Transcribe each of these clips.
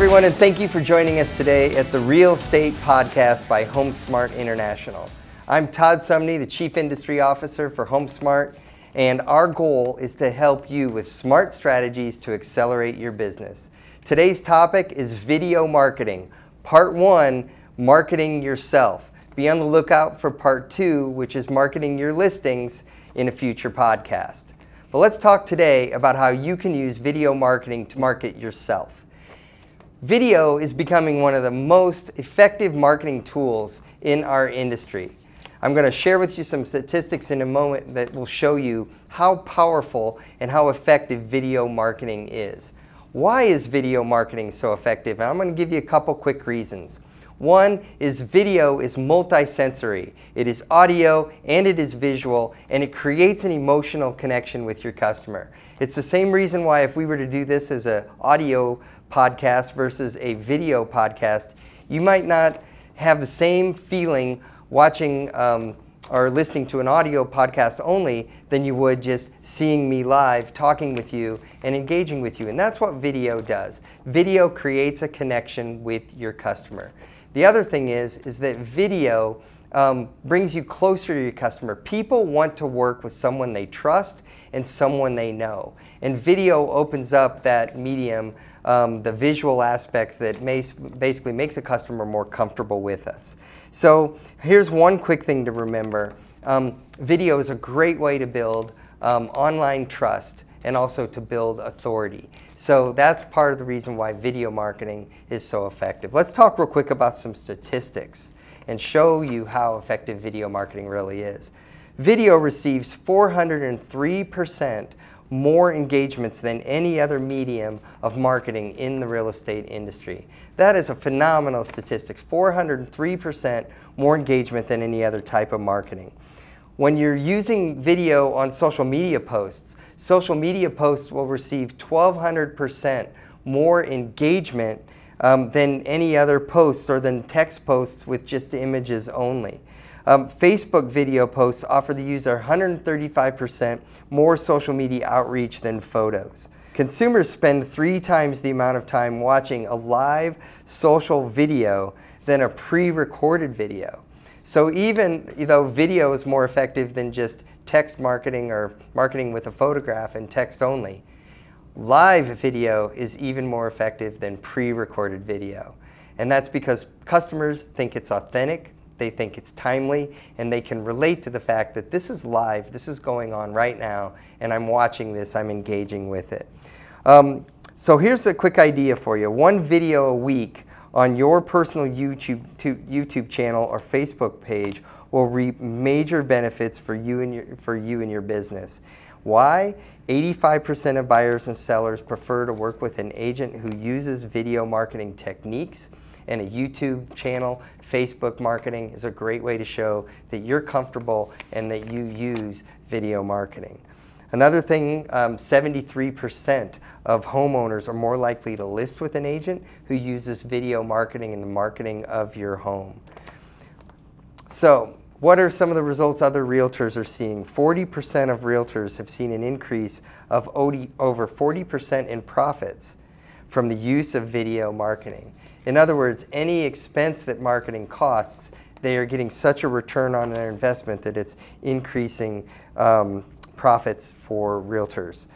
everyone, and thank you for joining us today at the Real Estate Podcast by HomeSmart International. I'm Todd Sumney, the Chief Industry Officer for HomeSmart, and our goal is to help you with smart strategies to accelerate your business. Today's topic is video marketing. Part one marketing yourself. Be on the lookout for part two, which is marketing your listings in a future podcast. But let's talk today about how you can use video marketing to market yourself. Video is becoming one of the most effective marketing tools in our industry. I'm going to share with you some statistics in a moment that will show you how powerful and how effective video marketing is. Why is video marketing so effective? And I'm going to give you a couple quick reasons. One is video is multisensory. It is audio and it is visual and it creates an emotional connection with your customer. It's the same reason why if we were to do this as an audio podcast versus a video podcast, you might not have the same feeling watching um, or listening to an audio podcast only than you would just seeing me live, talking with you, and engaging with you. And that's what video does. Video creates a connection with your customer. The other thing is, is that video um, brings you closer to your customer. People want to work with someone they trust and someone they know. And video opens up that medium um, the visual aspects that basically makes a customer more comfortable with us. So here's one quick thing to remember. Um, video is a great way to build um, online trust and also to build authority. So that's part of the reason why video marketing is so effective. Let's talk real quick about some statistics and show you how effective video marketing really is. Video receives 403% more engagements than any other medium of marketing in the real estate industry. That is a phenomenal statistic 403% more engagement than any other type of marketing. When you're using video on social media posts, social media posts will receive 1200% more engagement um, than any other posts or than text posts with just images only. Um, Facebook video posts offer the user 135% more social media outreach than photos. Consumers spend three times the amount of time watching a live social video than a pre recorded video. So, even though video is more effective than just text marketing or marketing with a photograph and text only, live video is even more effective than pre recorded video. And that's because customers think it's authentic, they think it's timely, and they can relate to the fact that this is live, this is going on right now, and I'm watching this, I'm engaging with it. Um, so here's a quick idea for you. One video a week on your personal YouTube, YouTube channel or Facebook page will reap major benefits for you and your, for you and your business. Why? 85% of buyers and sellers prefer to work with an agent who uses video marketing techniques and a YouTube channel, Facebook marketing is a great way to show that you're comfortable and that you use video marketing. Another thing, um, 73% of homeowners are more likely to list with an agent who uses video marketing in the marketing of your home. So, what are some of the results other realtors are seeing? 40% of realtors have seen an increase of over 40% in profits from the use of video marketing. In other words, any expense that marketing costs, they are getting such a return on their investment that it's increasing um, profits for realtors.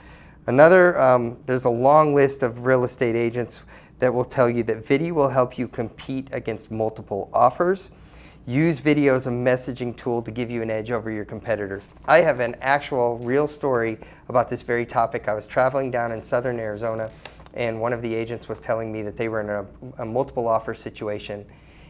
Another, um, there's a long list of real estate agents that will tell you that video will help you compete against multiple offers. Use video as a messaging tool to give you an edge over your competitors. I have an actual real story about this very topic. I was traveling down in southern Arizona and one of the agents was telling me that they were in a, a, multiple offer situation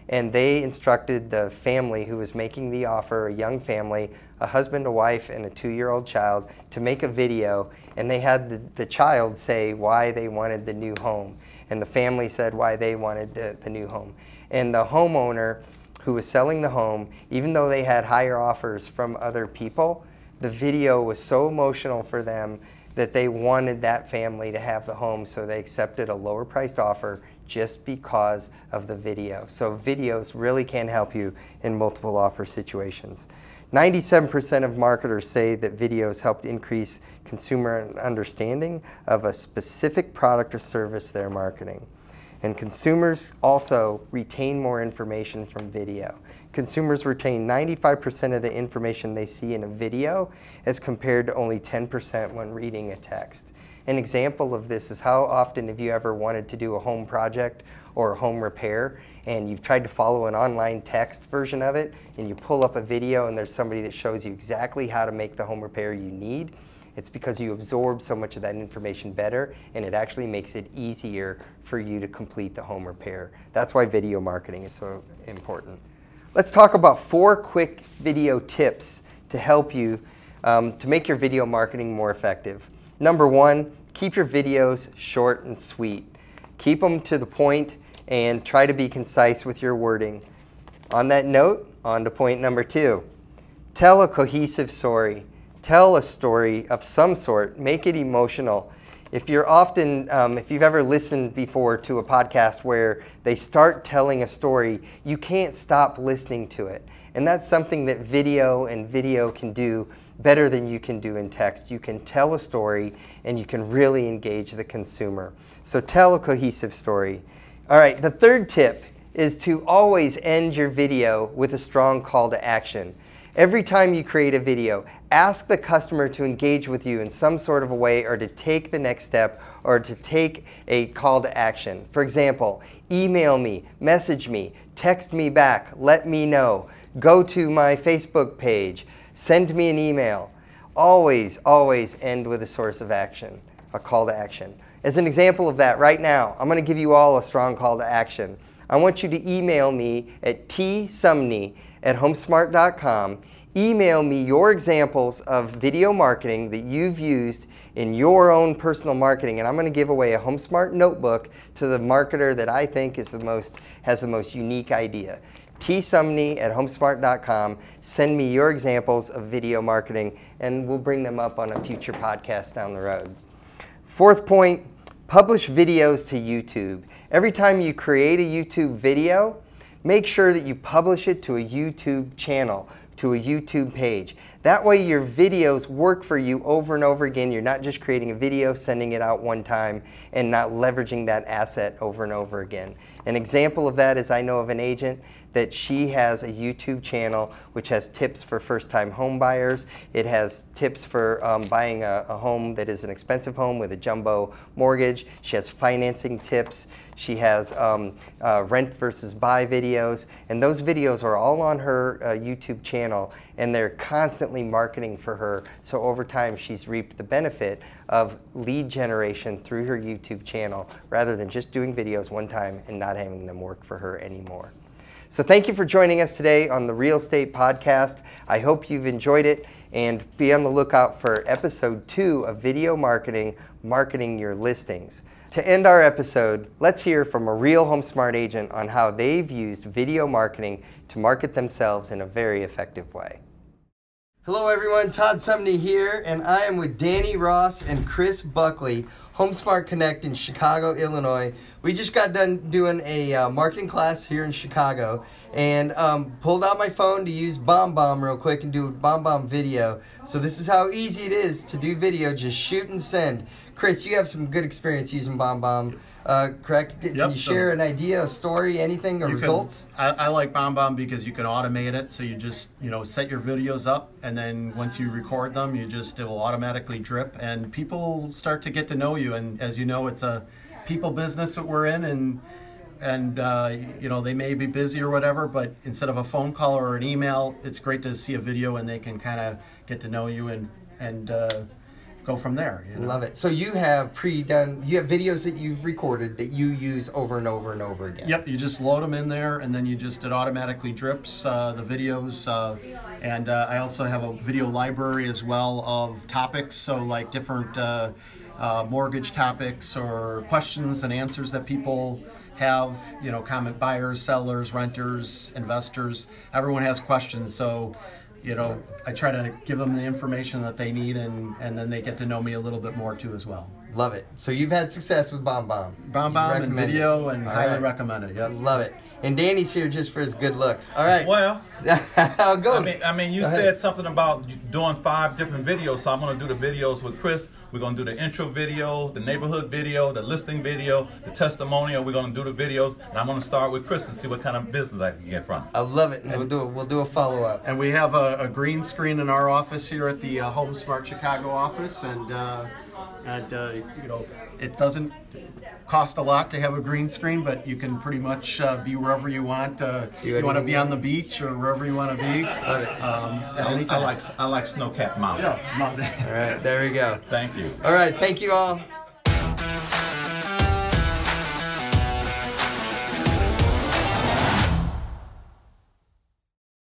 and they instructed the family who was making the offer, a young family, a husband, a wife, and a two-year-old child, to make a video and they had the, the child say why they wanted the new home and the family said why they wanted the, the new home. And the homeowner who was selling the home, even though they had higher offers from other people, the video was so emotional for them that they wanted that family to have the home, so they accepted a lower priced offer just because of the video. So, videos really can help you in multiple offer situations. 97% of marketers say that videos helped increase consumer understanding of a specific product or service they're marketing. And consumers also retain more information from video. Consumers retain 95% of the information they see in a video as compared to only 10% when reading a text. An example of this is how often have you ever wanted to do a home project or a home repair and you've tried to follow an online text version of it and you pull up a video and there's somebody that shows you exactly how to make the home repair you need. It's because you absorb so much of that information better and it actually makes it easier for you to complete the home repair. That's why video marketing is so important. Let's talk about four quick video tips to help you um, to make your video marketing more effective. Number one, keep your videos short and sweet. Keep them to the point and try to be concise with your wording. On that note, on to point number two. Tell a cohesive story. Tell a story of some sort. Make it emotional. If you're often, um, if you've ever listened before to a podcast where they start telling a story, you can't stop listening to it. And that's something that video and video can do better than you can do in text. You can tell a story and you can really engage the consumer. So tell a cohesive story. All right, the third tip is to always end your video with a strong call to action. Every time you create a video, ask the customer to engage with you in some sort of a way or to take the next step or to take a call to action. For example, email me, message me, text me back, let me know, go to my Facebook page, send me an email. Always, always end with a source of action, a call to action. As an example of that, right now, I'm going to give you all a strong call to action. I want you to email me at tsumney at homesmart.com. Email me your examples of video marketing that you've used in your own personal marketing, and I'm going to give away a HomeSmart notebook to the marketer that I think is the most has the most unique idea tsumney at homesmart.com. Send me your examples of video marketing, and we'll bring them up on a future podcast down the road. Fourth point publish videos to YouTube. Every time you create a YouTube video, make sure that you publish it to a YouTube channel, to a YouTube page. That way, your videos work for you over and over again. You're not just creating a video, sending it out one time, and not leveraging that asset over and over again. An example of that is I know of an agent that she has a YouTube channel which has tips for first-time home buyers. It has tips for um, buying a, a, home that is an expensive home with a jumbo mortgage. She has financing tips. She has um, uh, rent versus buy videos, and those videos are all on her uh, YouTube channel, and they're constantly marketing for her. So over time, she's reaped the benefit of lead generation through her YouTube channel rather than just doing videos one time and not having them work for her anymore. So thank you for joining us today on the Real Estate Podcast. I hope you've enjoyed it and be on the lookout for episode two of Video Marketing, Marketing Your Listings. To end our episode, let's hear from a real HomeSmart agent on how they've used video marketing to market themselves in a very effective way. Hello, everyone. Todd Sumney here, and I am with Danny Ross and Chris Buckley, HomeSmart Connect in Chicago, Illinois. We just got done doing a uh, marketing class here in Chicago, and um, pulled out my phone to use BombBomb real quick and do a BombBomb video. So this is how easy it is to do video. Just shoot and send. Chris, you have some good experience using BombBomb uh, correct? Can yep, you share so an idea, a story, anything, or results? Can, I, I, like BombBomb because you can automate it. So you just you know set your videos up, and then once you record them, you just it will automatically drip, and people start to get to know you. And as you know, it's a people business that we're in, and and uh, you know they may be busy or whatever, but instead of a phone call or an email, it's great to see a video, and they can kind of get to know you and and. Uh, go from there. You know? Love it. So you have pre-done, you have videos that you've recorded that you use over and over and over again. Yep, you just load them in there, and then you just it automatically drips uh, the videos. Uh, and uh, I also have a video library as well of topics, so like different uh, mortgage topics or questions and answers that people have. You know, comment buyers, sellers, renters, investors. Everyone has questions, so you know, I try to give them the information that they need, and and then they get to know me a little bit more too as well. Love it. So you've had success with Bomb Bomb. Bomb You Bomb and recommend it. video and All highly right. recommend it. Yep. Love it. And Danny's here just for his good looks. All right. Well, I'll go. I mean, I mean, you Go said ahead. something about doing five different videos, so I'm going to do the videos with Chris. We're going to do the intro video, the neighborhood video, the listing video, the testimonial. We're going to do the videos, and I'm going to start with Chris and see what kind of business I can get from it. I love it. And We'll do we'll do a follow up. And we have a, a green screen in our office here at the uh, HomeSmart Chicago office, and uh, and uh, you know it doesn't cost a lot to have a green screen, but you can pretty much uh, be wherever you want. Uh, Do you want to be on the beach or wherever you want to be. Love it. Um, any I like I like snow capped mountains. Yeah, it's All right, there we go. Thank you. All right, thank you all.